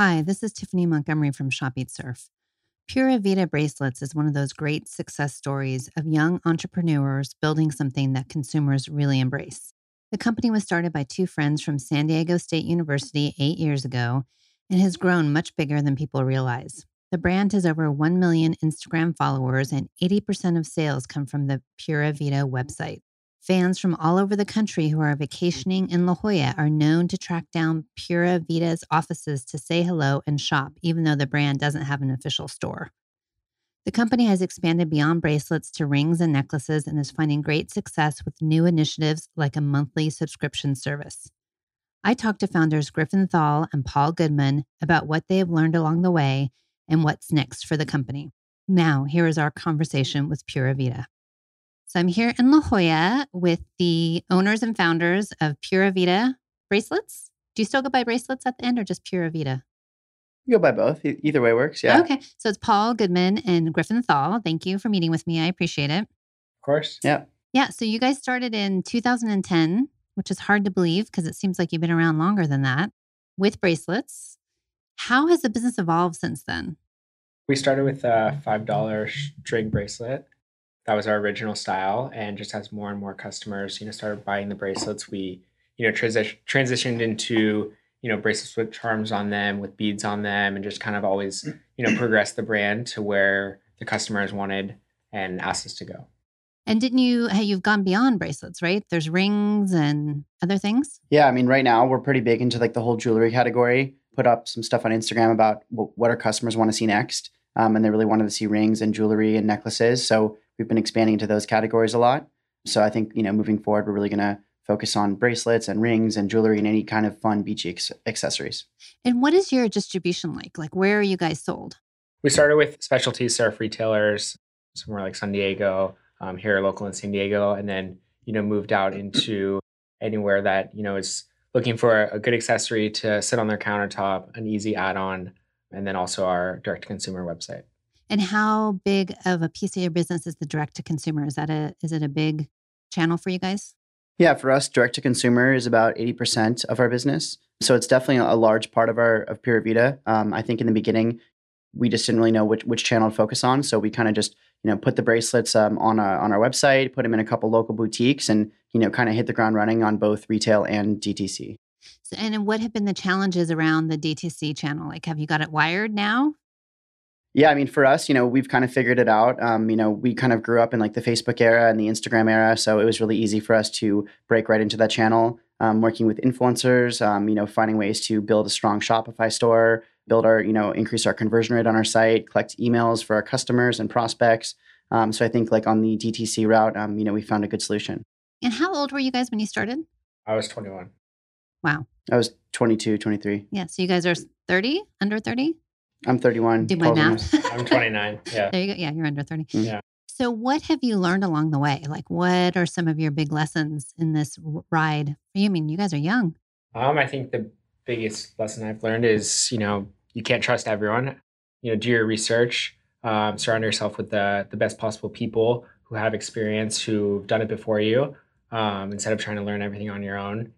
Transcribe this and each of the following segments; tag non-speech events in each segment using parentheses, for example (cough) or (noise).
Hi, this is Tiffany Montgomery from Shop Eat Surf. Pura Vida Bracelets is one of those great success stories of young entrepreneurs building something that consumers really embrace. The company was started by two friends from San Diego State University eight years ago and has grown much bigger than people realize. The brand has over 1 million Instagram followers, and 80% of sales come from the Pura Vida website. Fans from all over the country who are mm. vacationing in La Jolla are known to track down Pura Vida's offices to say hello and shop, even though the brand doesn't have an official store. The company has expanded beyond bracelets to rings and necklaces and is finding great success with new initiatives like a monthly subscription service. I talked to founders Griffin Thall and Paul Goodman about what they have learned along the way and what's next for the company. Now, here is our conversation with Pura Vida. So I'm here in La Jolla with the owners and founders of Pura Vida bracelets. Do you still go by bracelets at the end or just Pura Vida? You go by both. E- Either way works. Yeah. Okay. So it's Paul Goodman and Griffin Thall. Thank you for meeting with me. I appreciate it. Of course. Yeah. Yeah. So you guys started in 2010, which is hard to believe because it seems like you've been around longer than that with bracelets. How has the business evolved since then? We started with a $5 string bracelet. That was our original style. And just as more and more customers, you know, started buying the bracelets, we, you know, transi- transitioned into, you know, bracelets with charms on them, with beads on them, and just kind of always, you know, progressed the brand to where the customers wanted and asked us to go. And didn't you, hey, you've gone beyond bracelets, right? There's rings and other things. Yeah. I mean, right now we're pretty big into like the whole jewelry category. Put up some stuff on Instagram about wh- what our customers want to see next. Um, and they really wanted to see rings and jewelry and necklaces. So we've been expanding into those categories a lot. So I think, you know, moving forward, we're really going to focus on bracelets and rings and jewelry and any kind of fun beachy ex- accessories. And what is your distribution like? Like, where are you guys sold? We started with specialty surf retailers, somewhere like San Diego, um, here local in San Diego, and then you know moved out into anywhere that you know is looking for a good accessory to sit on their countertop, an easy add-on, and then also our direct-to-consumer website. And how big of a piece of your business is the direct to consumer? Is that a is it a big channel for you guys? Yeah, for us, direct to consumer is about 80% of our business. So it's definitely a large part of our of Pura Vida. Um, I think in the beginning, we just didn't really know which, which channel to focus on. So we kind of just, you know, put the bracelets um, on, our, on our website, put them in a couple local boutiques and, you know, kind of hit the ground running on both retail and DTC. So, and what have been the challenges around the DTC channel? Like, have you got it wired now? Yeah, I mean, for us, you know, we've kind of figured it out. Um, you know, we kind of grew up in like the Facebook era and the Instagram era, so it was really easy for us to break right into that channel. Um, working with influencers, um, you know, finding ways to build a strong Shopify store, build our, you know, increase our conversion rate on our site, collect emails for our customers and prospects. Um, so I think like on the DTC route, um, you know, we found a good solution. And how old were you guys when you started? I was 21. Wow. I was 22, 23. Yeah. So you guys are 30, under 30? I'm 31. Do my math. I'm 29. (laughs) Yeah. there you go. Yeah, you're under 30. Yeah. So, what have you learned along the way? Like, what are some of your big lessons in this ride you? I mean, you guys are young. Um, I think the biggest lesson I've learned is, you know, you can't trust everyone. You know, do your research, um, surround yourself with the the best possible people who have experience, who've done it before you, um, instead of trying to learn everything on your own.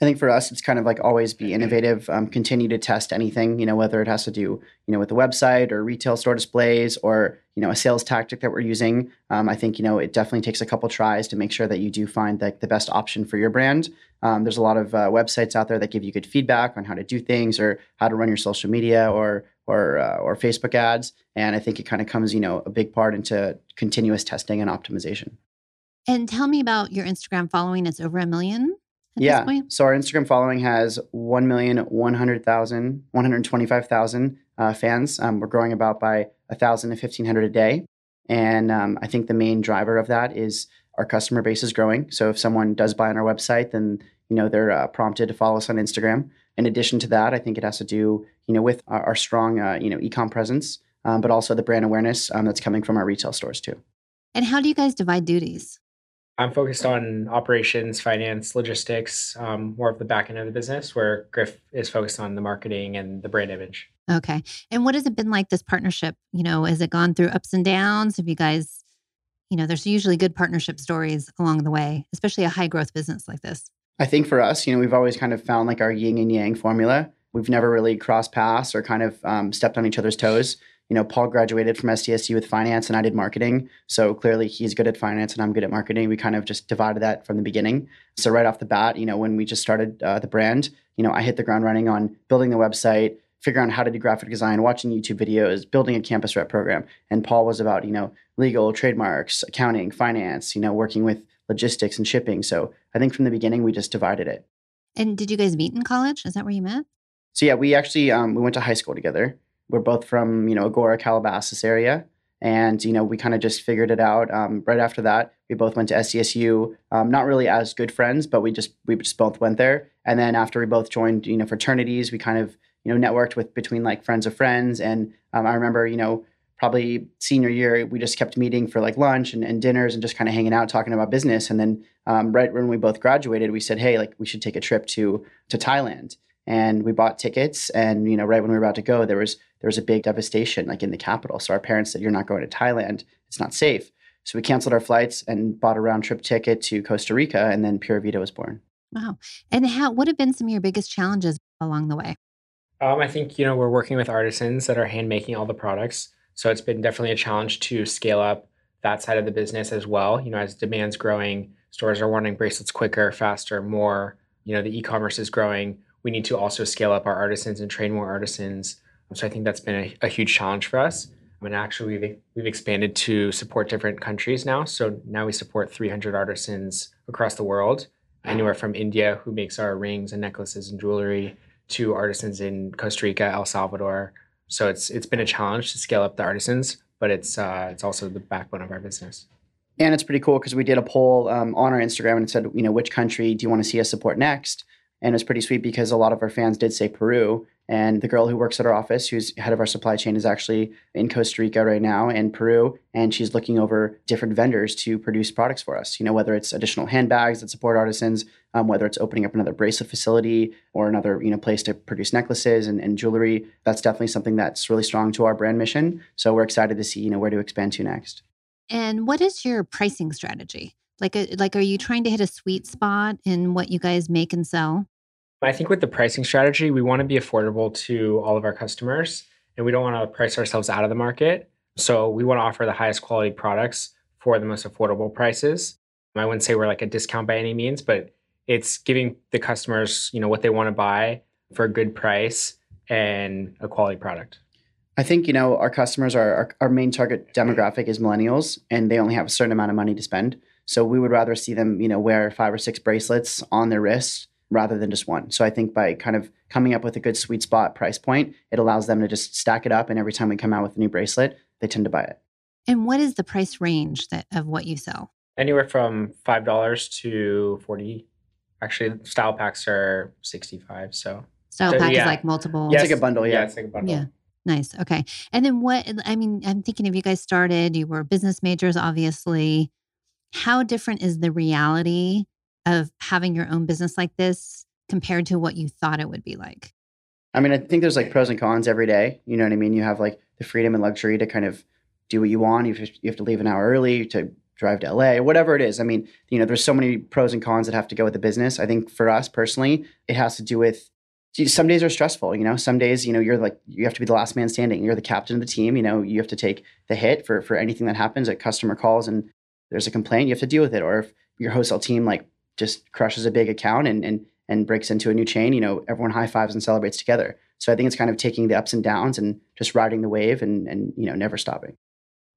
I think for us, it's kind of like always be innovative, um, continue to test anything, you know, whether it has to do, you know, with the website or retail store displays or, you know, a sales tactic that we're using. Um, I think, you know, it definitely takes a couple tries to make sure that you do find like the best option for your brand. Um, there's a lot of uh, websites out there that give you good feedback on how to do things or how to run your social media or, or, uh, or Facebook ads. And I think it kind of comes, you know, a big part into continuous testing and optimization. And tell me about your Instagram following. It's over a million at yeah. So our Instagram following has 1,100,000, 125,000 uh, fans. Um, we're growing about by 1,000 to 1,500 a day. And um, I think the main driver of that is our customer base is growing. So if someone does buy on our website, then you know they're uh, prompted to follow us on Instagram. In addition to that, I think it has to do you know with our, our strong uh, you know ecom presence, um, but also the brand awareness um, that's coming from our retail stores too. And how do you guys divide duties? I'm focused on operations, finance, logistics, um, more of the back end of the business, where Griff is focused on the marketing and the brand image. Okay. And what has it been like this partnership? You know, has it gone through ups and downs? Have you guys, you know, there's usually good partnership stories along the way, especially a high growth business like this. I think for us, you know, we've always kind of found like our yin and yang formula. we've never really crossed paths or kind of um, stepped on each other's toes. You know, Paul graduated from SDSU with finance and I did marketing. So clearly he's good at finance and I'm good at marketing. We kind of just divided that from the beginning. So right off the bat, you know, when we just started uh, the brand, you know, I hit the ground running on building the website, figuring out how to do graphic design, watching YouTube videos, building a campus rep program. And Paul was about, you know, legal, trademarks, accounting, finance, you know, working with logistics and shipping. So I think from the beginning, we just divided it. And did you guys meet in college? Is that where you met? So yeah, we actually um, we went to high school together. We're both from you know Agoura, Calabasas area, and you know we kind of just figured it out. Um, right after that, we both went to SDSU. Um, not really as good friends, but we just we just both went there. And then after we both joined you know fraternities, we kind of you know networked with between like friends of friends. And um, I remember you know probably senior year, we just kept meeting for like lunch and, and dinners and just kind of hanging out, talking about business. And then um, right when we both graduated, we said, hey, like we should take a trip to to Thailand and we bought tickets and you know right when we were about to go there was there was a big devastation like in the capital. So our parents said you're not going to thailand. It's not safe. So we canceled our flights and bought a round trip ticket to costa rica and then pura vida was born. Wow. And how what have been some of your biggest challenges along the way? Um, i think you know we're working with artisans that are hand making all the products. So it's been definitely a challenge to scale up that side of the business as well. You know as demand's growing stores are wanting bracelets quicker faster more you know the e-commerce is growing we need to also scale up our artisans and train more artisans. So I think that's been a, a huge challenge for us. I mean, actually, we've, we've expanded to support different countries now. So now we support 300 artisans across the world, anywhere from India, who makes our rings and necklaces and jewelry, to artisans in Costa Rica, El Salvador. So it's it's been a challenge to scale up the artisans, but it's uh, it's also the backbone of our business. And it's pretty cool because we did a poll um, on our Instagram and it said, you know, which country do you want to see us support next? And it was pretty sweet because a lot of our fans did say Peru. And the girl who works at our office, who's head of our supply chain, is actually in Costa Rica right now and Peru. And she's looking over different vendors to produce products for us. You know, whether it's additional handbags that support artisans, um, whether it's opening up another bracelet facility or another, you know, place to produce necklaces and, and jewelry. That's definitely something that's really strong to our brand mission. So we're excited to see, you know, where to expand to next. And what is your pricing strategy? Like, a, like, are you trying to hit a sweet spot in what you guys make and sell? I think with the pricing strategy, we want to be affordable to all of our customers and we don't want to price ourselves out of the market. So we want to offer the highest quality products for the most affordable prices. I wouldn't say we're like a discount by any means, but it's giving the customers, you know, what they want to buy for a good price and a quality product. I think, you know, our customers are our, our main target demographic is millennials and they only have a certain amount of money to spend. So we would rather see them, you know, wear five or six bracelets on their wrists rather than just one. So I think by kind of coming up with a good sweet spot price point, it allows them to just stack it up. And every time we come out with a new bracelet, they tend to buy it. And what is the price range that of what you sell? Anywhere from five dollars to forty. Actually, style packs are sixty-five. So style so, pack yeah. is like multiple. Yes. It's like a bundle. Yeah. yeah, it's like a bundle. Yeah. Nice. Okay. And then what? I mean, I'm thinking if you guys started, you were business majors, obviously. How different is the reality of having your own business like this compared to what you thought it would be like? I mean, I think there's like pros and cons every day. You know what I mean? You have like the freedom and luxury to kind of do what you want. You have, to leave an hour early to drive to LA, whatever it is. I mean, you know, there's so many pros and cons that have to go with the business. I think for us personally, it has to do with some days are stressful, you know. Some days, you know, you're like you have to be the last man standing. You're the captain of the team, you know, you have to take the hit for for anything that happens. A customer calls and there's a complaint, you have to deal with it. Or if your wholesale team like just crushes a big account and and and breaks into a new chain, you know, everyone high fives and celebrates together. So I think it's kind of taking the ups and downs and just riding the wave and and you know never stopping.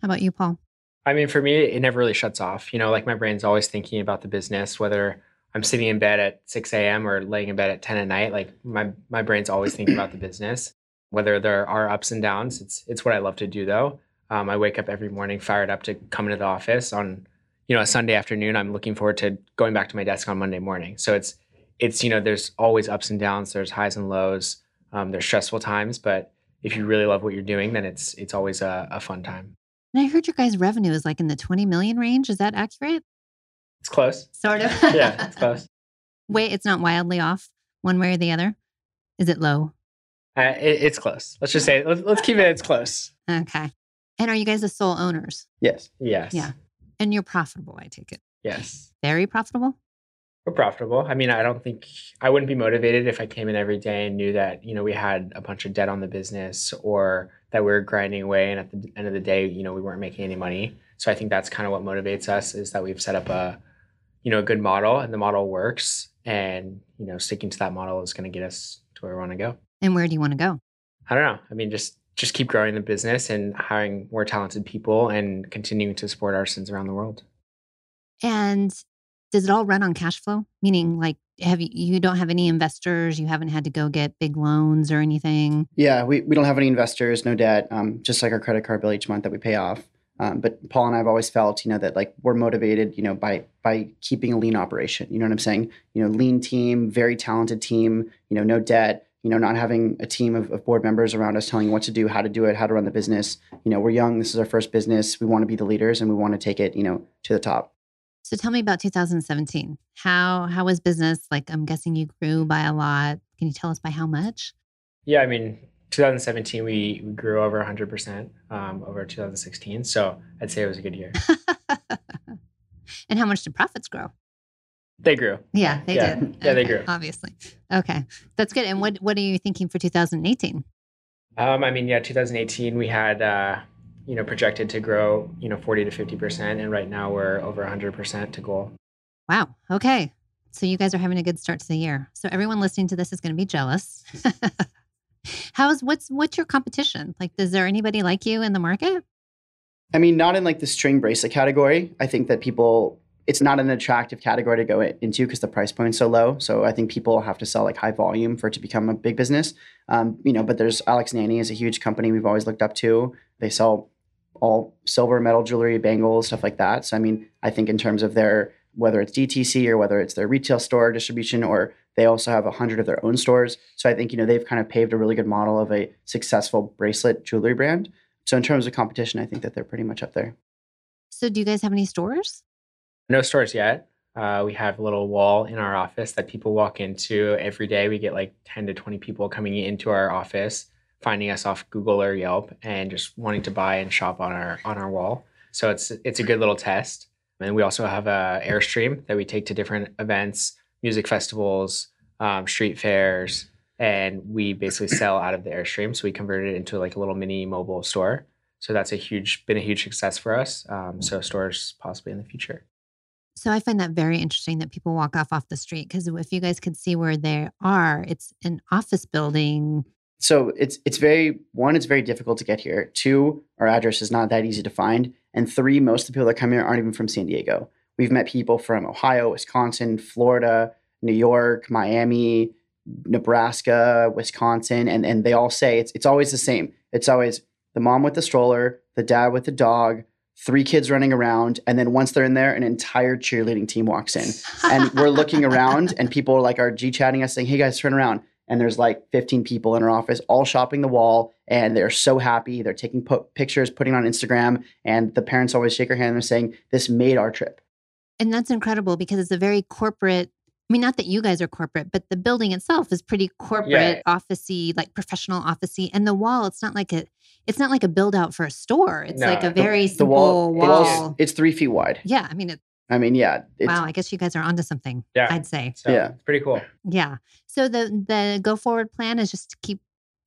How about you, Paul? I mean, for me, it never really shuts off. You know, like my brain's always thinking about the business, whether I'm sitting in bed at 6 a.m. or laying in bed at 10 at night. Like my my brain's always thinking about the business. Whether there are ups and downs, it's it's what I love to do though. Um, I wake up every morning fired up to come into the office on, you know, a Sunday afternoon. I'm looking forward to going back to my desk on Monday morning. So it's it's you know there's always ups and downs. There's highs and lows. Um, there's stressful times but if you really love what you're doing then it's it's always a, a fun time. And i heard your guys revenue is like in the 20 million range. Is that accurate? It's close. Sort of. Yeah (laughs) it's close. Wait it's not wildly off one way or the other? Is it low? Uh, it, it's close. Let's just say let's, let's keep it it's close. Okay and are you guys the sole owners Yes. yes yeah and you're profitable i take it yes very profitable We're profitable. I mean, I don't think I wouldn't be motivated if I came in every day and knew that, you know, we had a bunch of debt on the business or that we are grinding away and at the end of the day, you know, we weren't making any money. So I think that's kind of what motivates us is that we've set up a, you know, a good model and the model works and, you know, sticking to that model is going to get us to where we want to go. And where do you want to go? I don't know. I mean, just just keep growing the business and hiring more talented people and continuing to support artisans around the world. And does it all run on cash flow? Meaning, like, have you, you don't have any investors? You haven't had to go get big loans or anything? Yeah, we, we don't have any investors, no debt, um, just like our credit card bill each month that we pay off. Um, but Paul and I have always felt, you know, that like we're motivated, you know, by by keeping a lean operation. You know what I'm saying? You know, lean team, very talented team. You know, no debt. You know, not having a team of, of board members around us telling what to do, how to do it, how to run the business. You know, we're young. This is our first business. We want to be the leaders, and we want to take it, you know, to the top. So tell me about 2017. How how was business? Like I'm guessing you grew by a lot. Can you tell us by how much? Yeah, I mean, 2017 we, we grew over 100% um, over 2016. So I'd say it was a good year. (laughs) and how much did profits grow? They grew. Yeah, they yeah. did. Yeah, okay, they grew. (laughs) Obviously. Okay, that's good. And what what are you thinking for 2018? Um, I mean, yeah, 2018 we had. Uh, you know, projected to grow, you know, 40 to 50%. And right now we're over 100% to goal. Wow. Okay. So you guys are having a good start to the year. So everyone listening to this is going to be jealous. (laughs) How's what's what's your competition? Like, is there anybody like you in the market? I mean, not in like the string bracelet category. I think that people, it's not an attractive category to go into because the price point's so low. So I think people have to sell like high volume for it to become a big business. Um, you know, but there's Alex and Ani is a huge company we've always looked up to. They sell all silver metal jewelry, bangles, stuff like that. So I mean, I think in terms of their whether it's DTC or whether it's their retail store distribution or they also have a hundred of their own stores. So I think you know they've kind of paved a really good model of a successful bracelet jewelry brand. So in terms of competition, I think that they're pretty much up there. So do you guys have any stores? No stores yet. Uh, we have a little wall in our office that people walk into every day. We get like 10 to 20 people coming into our office finding us off Google or Yelp and just wanting to buy and shop on our on our wall. So it's it's a good little test. And we also have a Airstream that we take to different events, music festivals, um, street fairs, and we basically sell out of the Airstream. So we converted it into like a little mini mobile store. So that's a huge been a huge success for us. Um, so stores possibly in the future. So I find that very interesting that people walk off off the street because if you guys could see where they are, it's an office building so it's it's very one, it's very difficult to get here. Two, our address is not that easy to find. And three, most of the people that come here aren't even from San Diego. We've met people from Ohio, Wisconsin, Florida, New York, Miami, Nebraska, Wisconsin, and, and they all say it's it's always the same. It's always the mom with the stroller, the dad with the dog, three kids running around, and then once they're in there, an entire cheerleading team walks in. And we're looking around and people are like are G chatting us saying, Hey guys, turn around and there's like 15 people in our office all shopping the wall and they're so happy they're taking po- pictures putting on instagram and the parents always shake her hand and they're saying this made our trip and that's incredible because it's a very corporate I mean, not that you guys are corporate, but the building itself is pretty corporate, yeah. officey, like professional officey. And the wall, it's not like a, it's not like a build out for a store. It's no, like a very the, simple the wall. wall. It's three feet wide. Yeah, I mean, it, I mean, yeah. wow, I guess you guys are onto something. Yeah, I'd say. So, yeah, it's pretty cool. Yeah. So the the go forward plan is just to keep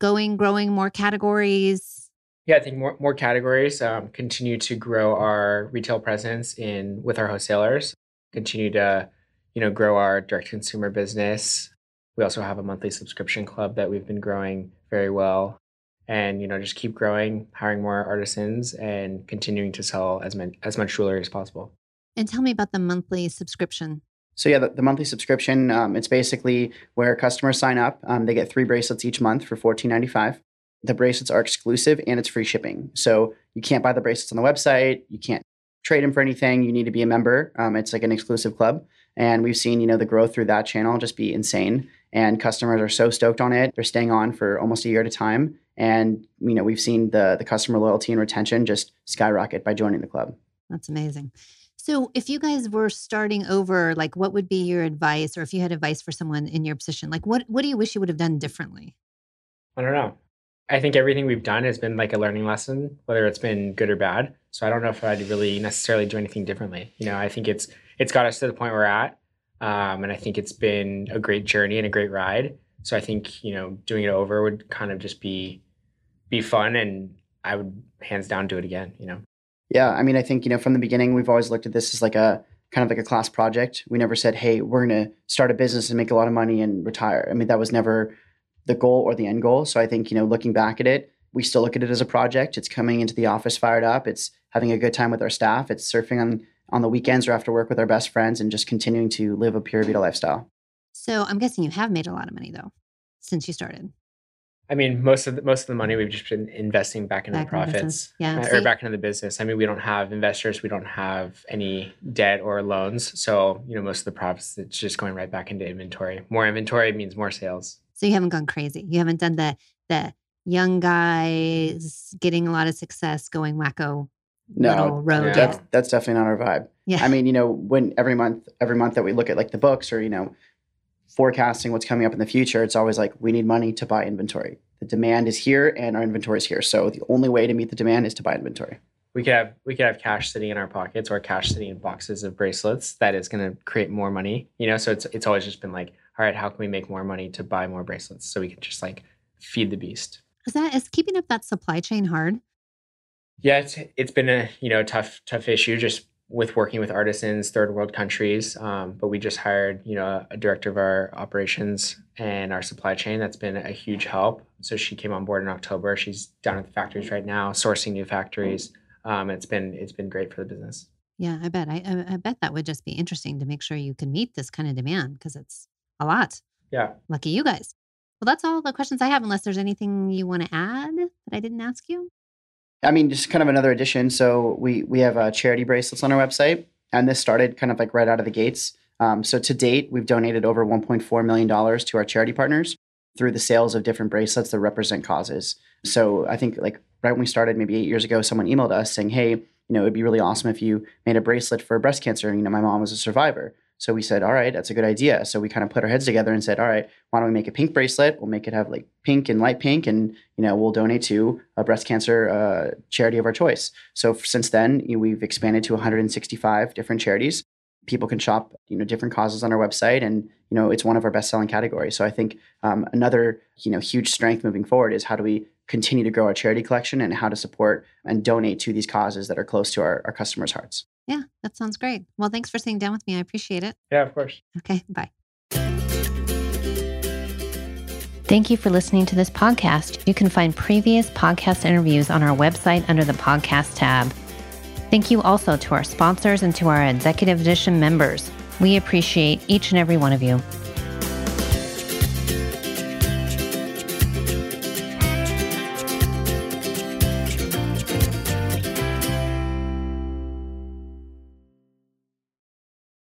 going, growing more categories. Yeah, I think more more categories. Um, continue to grow our retail presence in with our wholesalers. Continue to, you know, grow our direct consumer business. We also have a monthly subscription club that we've been growing very well and you know just keep growing hiring more artisans and continuing to sell as, much as much jewelry as possible and tell me about the monthly subscription. So yeah, the, the monthly subscription, um, it's basically where customers sign up. Um, they get three bracelets each month for fourteen ninety five. The bracelets are exclusive and it's free shipping. So you can't buy the bracelets on the website. You can't trade them for anything. You need to be a member. Um, it's like an exclusive club, and we've seen you know the growth through that channel just be insane. And customers are so stoked on it. They're staying on for almost a year at a time, and you know we've seen the the customer loyalty and retention just skyrocket by joining the club. That's amazing. So, if you guys were starting over, like what would be your advice, or if you had advice for someone in your position, like what what do you wish you would have done differently? I don't know. I think everything we've done has been like a learning lesson, whether it's been good or bad. So I don't know if I'd really necessarily do anything differently. You know, I think it's it's got us to the point we're at. Um, and I think it's been a great journey and a great ride. So I think, you know, doing it over would kind of just be be fun and I would hands down do it again, you know. Yeah, I mean, I think, you know, from the beginning we've always looked at this as like a kind of like a class project. We never said, "Hey, we're going to start a business and make a lot of money and retire." I mean, that was never the goal or the end goal. So I think, you know, looking back at it, we still look at it as a project. It's coming into the office fired up. It's having a good time with our staff. It's surfing on on the weekends or after work with our best friends and just continuing to live a Pura Vida lifestyle. So I'm guessing you have made a lot of money though since you started. I mean, most of the, most of the money we've just been investing back into Back the in the profits, business. Yeah, uh, see- or back into the business. I mean, we don't have investors, we don't have any debt or loans, so you know, most of the profits it's just going right back into inventory. More inventory means more sales. So you haven't gone crazy. You haven't done the the young guys getting a lot of success going wacko No, road Yeah. that's that's definitely not our vibe. Yeah. I mean, you know, when every month, every month that we look at like the books or you know, forecasting what's coming up in the future, it's always like we need money to buy inventory. The demand is here and our inventory is here. So the only way to meet the demand is to buy inventory. We could have we could have cash sitting in our pockets or cash sitting in boxes of bracelets that is going to create more money. You know, so it's it's always just been like, all right, how can we make more money to buy more bracelets so we can just like feed the beast. Is that is keeping up that supply chain hard? Yeah, it's it's been a you know tough tough issue just with working with artisans, third world countries. Um, but we just hired you know a director of our operations and our supply chain. That's been a huge help. So she came on board in October. She's down at the factories right now, sourcing new factories. Um, it's been it's been great for the business. Yeah, I bet. I, I I bet that would just be interesting to make sure you can meet this kind of demand because it's a lot. Yeah. Lucky you guys. Well, that's all the questions I have. Unless there's anything you want to add that I didn't ask you. I mean, just kind of another addition. So we we have uh, charity bracelets on our website, and this started kind of like right out of the gates. Um, so to date, we've donated over 1.4 million dollars to our charity partners through the sales of different bracelets that represent causes. So I think like right when we started, maybe eight years ago, someone emailed us saying, "Hey, you know, it'd be really awesome if you made a bracelet for breast cancer." You know, my mom was a survivor. So we said, all right, that's a good idea. So we kind of put our heads together and said, all right, why don't we make a pink bracelet? We'll make it have like pink and light pink, and you know, we'll donate to a breast cancer uh, charity of our choice. So since then, you know, we've expanded to 165 different charities. People can shop, you know, different causes on our website, and you know, it's one of our best-selling categories. So I think um, another, you know, huge strength moving forward is how do we continue to grow our charity collection and how to support and donate to these causes that are close to our, our customers' hearts. Yeah, that sounds great. Well, thanks for sitting down with me. I appreciate it. Yeah, of course. Okay, bye. Thank you for listening to this podcast. You can find previous podcast interviews on our website under the podcast tab. Thank you also to our sponsors and to our Executive Edition members. We appreciate each and every one of you.